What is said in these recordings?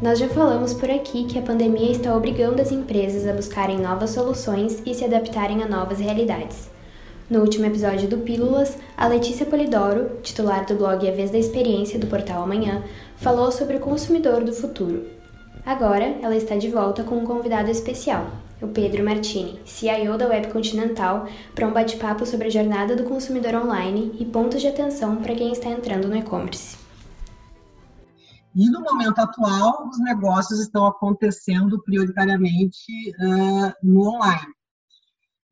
Nós já falamos por aqui que a pandemia está obrigando as empresas a buscarem novas soluções e se adaptarem a novas realidades. No último episódio do Pílulas, a Letícia Polidoro, titular do blog A Vez da Experiência do portal Amanhã, falou sobre o consumidor do futuro. Agora, ela está de volta com um convidado especial, o Pedro Martini, CIO da Web Continental, para um bate-papo sobre a jornada do consumidor online e pontos de atenção para quem está entrando no e-commerce. E no momento atual, os negócios estão acontecendo prioritariamente uh, no online.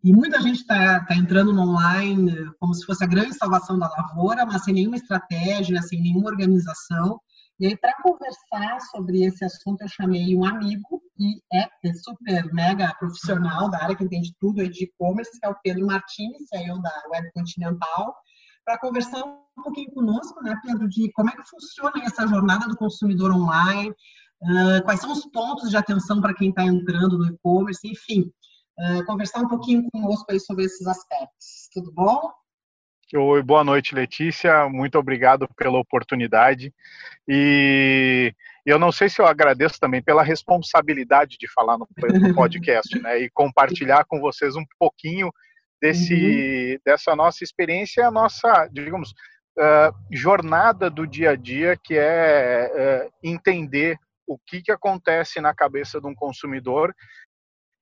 E muita gente está tá entrando no online como se fosse a grande salvação da lavoura, mas sem nenhuma estratégia, sem nenhuma organização. E aí, para conversar sobre esse assunto, eu chamei um amigo que é super mega profissional da área que entende tudo de e-commerce, que é o Pedro Martins, CEO da Web Continental, para conversar um pouquinho conosco, né, Pedro, de como é que funciona essa jornada do consumidor online, uh, quais são os pontos de atenção para quem está entrando no e-commerce, enfim, uh, conversar um pouquinho conosco aí sobre esses aspectos. Tudo bom? Oi, boa noite, Letícia. Muito obrigado pela oportunidade. E eu não sei se eu agradeço também pela responsabilidade de falar no podcast, né? E compartilhar com vocês um pouquinho desse uhum. dessa nossa experiência, a nossa, digamos, uh, jornada do dia a dia, que é uh, entender o que, que acontece na cabeça de um consumidor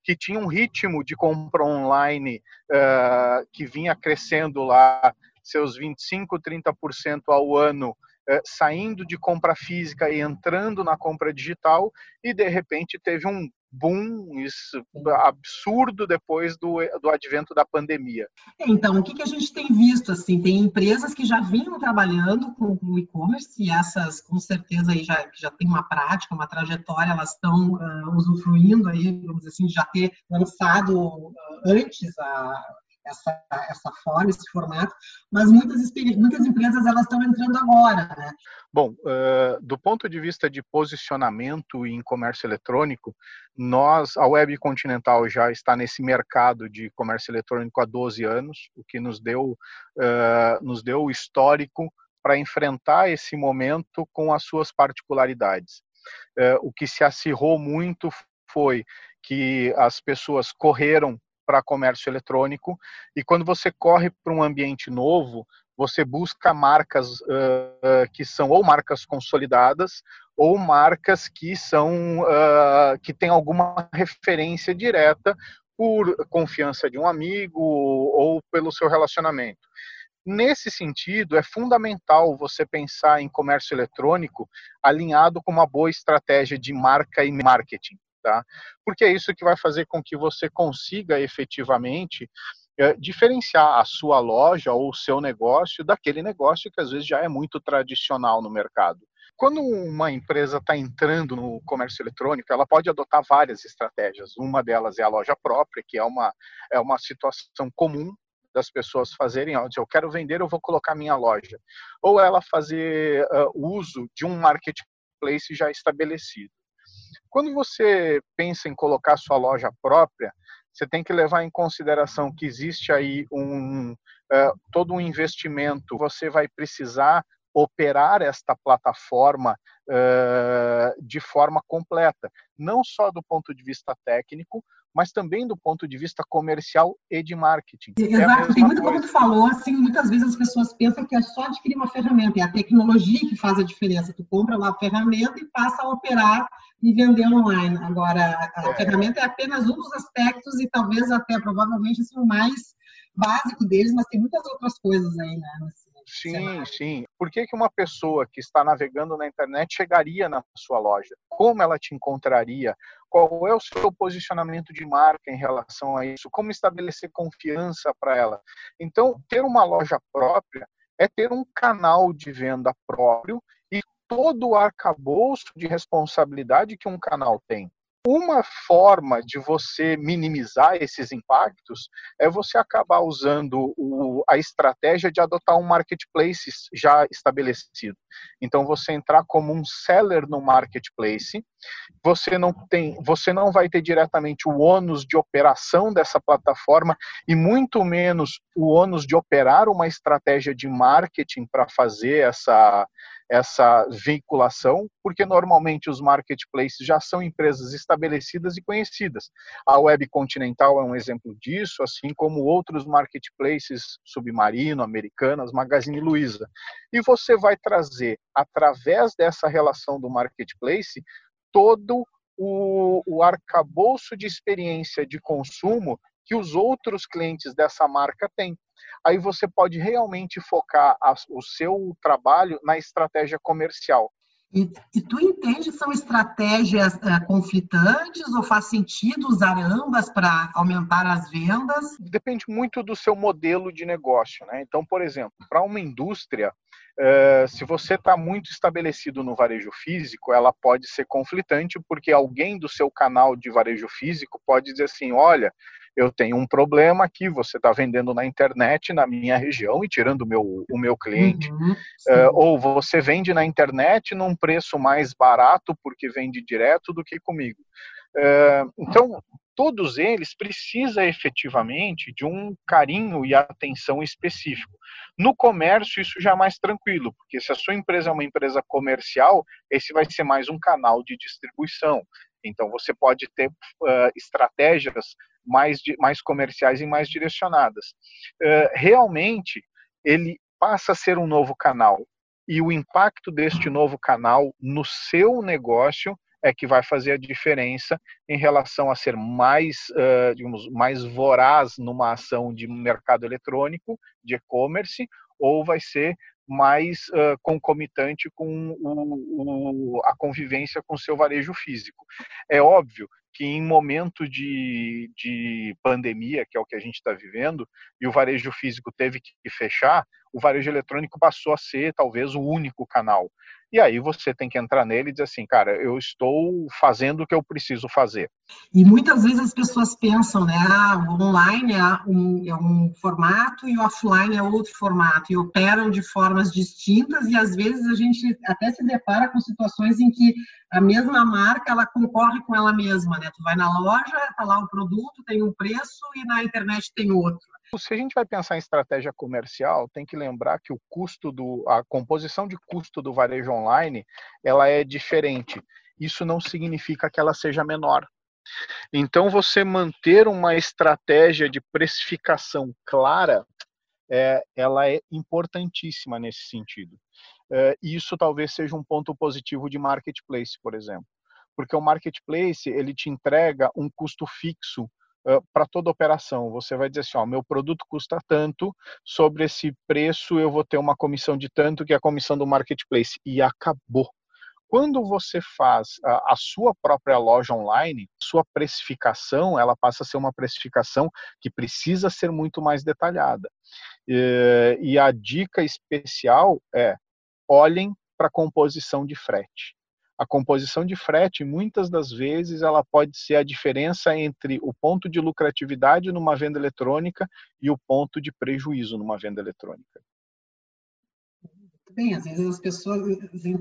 que tinha um ritmo de compra online uh, que vinha crescendo lá seus 25, 30% ao ano, saindo de compra física e entrando na compra digital, e de repente teve um boom isso, absurdo depois do, do advento da pandemia. Então, o que, que a gente tem visto? assim Tem empresas que já vinham trabalhando com o e-commerce e essas, com certeza, aí já, já tem uma prática, uma trajetória, elas estão uh, usufruindo aí, vamos dizer assim, já ter lançado uh, antes a essa, essa forma, esse formato, mas muitas, muitas empresas elas estão entrando agora, né? Bom, uh, do ponto de vista de posicionamento em comércio eletrônico, nós, a Web Continental já está nesse mercado de comércio eletrônico há 12 anos, o que nos deu, uh, nos deu o histórico para enfrentar esse momento com as suas particularidades. Uh, o que se acirrou muito foi que as pessoas correram para comércio eletrônico e quando você corre para um ambiente novo, você busca marcas uh, que são ou marcas consolidadas ou marcas que são uh, que têm alguma referência direta por confiança de um amigo ou pelo seu relacionamento. Nesse sentido, é fundamental você pensar em comércio eletrônico alinhado com uma boa estratégia de marca e marketing tá? Porque é isso que vai fazer com que você consiga efetivamente é, diferenciar a sua loja ou o seu negócio daquele negócio que às vezes já é muito tradicional no mercado. Quando uma empresa está entrando no comércio eletrônico, ela pode adotar várias estratégias. Uma delas é a loja própria, que é uma, é uma situação comum das pessoas fazerem, ó, eu quero vender, eu vou colocar minha loja. Ou ela fazer uh, uso de um marketplace já estabelecido. Quando você pensa em colocar sua loja própria, você tem que levar em consideração que existe aí um uh, todo um investimento. Você vai precisar operar esta plataforma uh, de forma completa, não só do ponto de vista técnico, mas também do ponto de vista comercial e de marketing. É Exato, é tem muito como tu falou, assim, muitas vezes as pessoas pensam que é só adquirir uma ferramenta, é a tecnologia que faz a diferença. Tu compra lá a ferramenta e passa a operar e vender online. Agora, a é. ferramenta é apenas um dos aspectos e talvez até provavelmente assim, o mais básico deles, mas tem muitas outras coisas aí, né? Sim, sim. Por que, que uma pessoa que está navegando na internet chegaria na sua loja? Como ela te encontraria? Qual é o seu posicionamento de marca em relação a isso? Como estabelecer confiança para ela? Então, ter uma loja própria é ter um canal de venda próprio e todo o arcabouço de responsabilidade que um canal tem. Uma forma de você minimizar esses impactos é você acabar usando o, a estratégia de adotar um marketplace já estabelecido. Então você entrar como um seller no marketplace, você não tem, você não vai ter diretamente o ônus de operação dessa plataforma e muito menos o ônus de operar uma estratégia de marketing para fazer essa essa veiculação, porque normalmente os marketplaces já são empresas estabelecidas e conhecidas. A Web Continental é um exemplo disso, assim como outros marketplaces submarino, americanas, Magazine Luiza. E você vai trazer, através dessa relação do marketplace, todo o, o arcabouço de experiência de consumo que os outros clientes dessa marca têm aí você pode realmente focar a, o seu trabalho na estratégia comercial. E, e tu entende são estratégias uh, conflitantes ou faz sentido usar ambas para aumentar as vendas? Depende muito do seu modelo de negócio. Né? Então, por exemplo, para uma indústria, uh, se você está muito estabelecido no varejo físico, ela pode ser conflitante, porque alguém do seu canal de varejo físico pode dizer assim: olha, eu tenho um problema aqui, você está vendendo na internet na minha região e tirando o meu, o meu cliente. Uhum, uh, ou você vende na internet num preço mais barato porque vende direto do que comigo. Uh, então, todos eles precisam efetivamente de um carinho e atenção específico. No comércio, isso já é mais tranquilo, porque se a sua empresa é uma empresa comercial, esse vai ser mais um canal de distribuição. Então, você pode ter uh, estratégias mais, mais comerciais e mais direcionadas. Uh, realmente, ele passa a ser um novo canal. E o impacto deste novo canal no seu negócio é que vai fazer a diferença em relação a ser mais, uh, digamos, mais voraz numa ação de mercado eletrônico, de e-commerce, ou vai ser mais uh, concomitante com o, o, a convivência com o seu varejo físico. É óbvio que em momento de, de pandemia, que é o que a gente está vivendo, e o varejo físico teve que fechar, o varejo eletrônico passou a ser talvez o único canal. E aí você tem que entrar nele e dizer assim, cara, eu estou fazendo o que eu preciso fazer. E muitas vezes as pessoas pensam, né, ah, o online é um, é um formato e o offline é outro formato, e operam de formas distintas, e às vezes a gente até se depara com situações em que a mesma marca, ela concorre com ela mesma, né? Tu vai na loja, tá lá o produto, tem um preço, e na internet tem outro se a gente vai pensar em estratégia comercial, tem que lembrar que o custo do a composição de custo do varejo online, ela é diferente. Isso não significa que ela seja menor. Então, você manter uma estratégia de precificação clara, é, ela é importantíssima nesse sentido. É, isso talvez seja um ponto positivo de marketplace, por exemplo, porque o marketplace ele te entrega um custo fixo para toda operação. Você vai dizer assim, ó, meu produto custa tanto, sobre esse preço eu vou ter uma comissão de tanto, que é a comissão do marketplace. E acabou. Quando você faz a, a sua própria loja online, sua precificação, ela passa a ser uma precificação que precisa ser muito mais detalhada. E, e a dica especial é, olhem para a composição de frete a composição de frete, muitas das vezes, ela pode ser a diferença entre o ponto de lucratividade numa venda eletrônica e o ponto de prejuízo numa venda eletrônica. Bem, às vezes as pessoas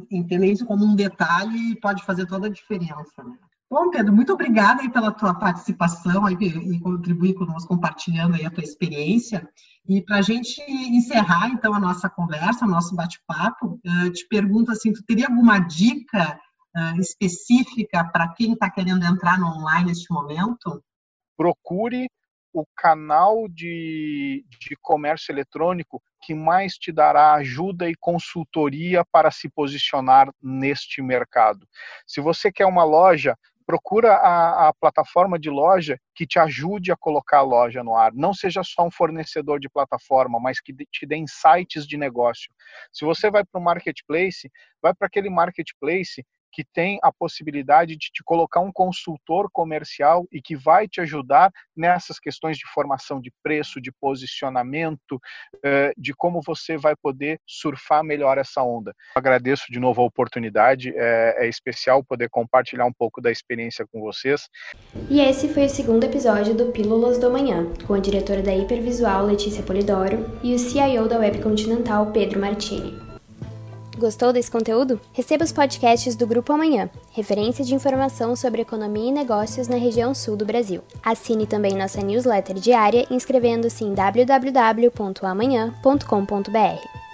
entendem isso como um detalhe e pode fazer toda a diferença. Né? Bom, Pedro, muito obrigada aí pela tua participação aí, e contribuir conosco, compartilhando aí a tua experiência. E para a gente encerrar, então, a nossa conversa, o nosso bate-papo, te pergunto assim, tu teria alguma dica uh, específica para quem está querendo entrar no online neste momento? Procure o canal de, de comércio eletrônico que mais te dará ajuda e consultoria para se posicionar neste mercado. Se você quer uma loja, procura a, a, plataforma de loja que te ajude a colocar a loja no ar. Não seja só um fornecedor de plataforma, mas que te dê insights de negócio. Se você vai para o marketplace, vai para aquele marketplace que tem a possibilidade de te colocar um consultor comercial e que vai te ajudar nessas questões de formação de preço, de posicionamento, eh, de como você vai poder surfar melhor essa onda. Agradeço de novo a oportunidade, é, é especial poder compartilhar um pouco da experiência com vocês. E esse foi o segundo episódio do Pílulas do Amanhã, com a diretora da Hipervisual, Letícia Polidoro, e o CIO da Web Continental, Pedro Martini. Gostou desse conteúdo? Receba os podcasts do Grupo Amanhã, referência de informação sobre economia e negócios na região sul do Brasil. Assine também nossa newsletter diária inscrevendo-se em www.amanhã.com.br.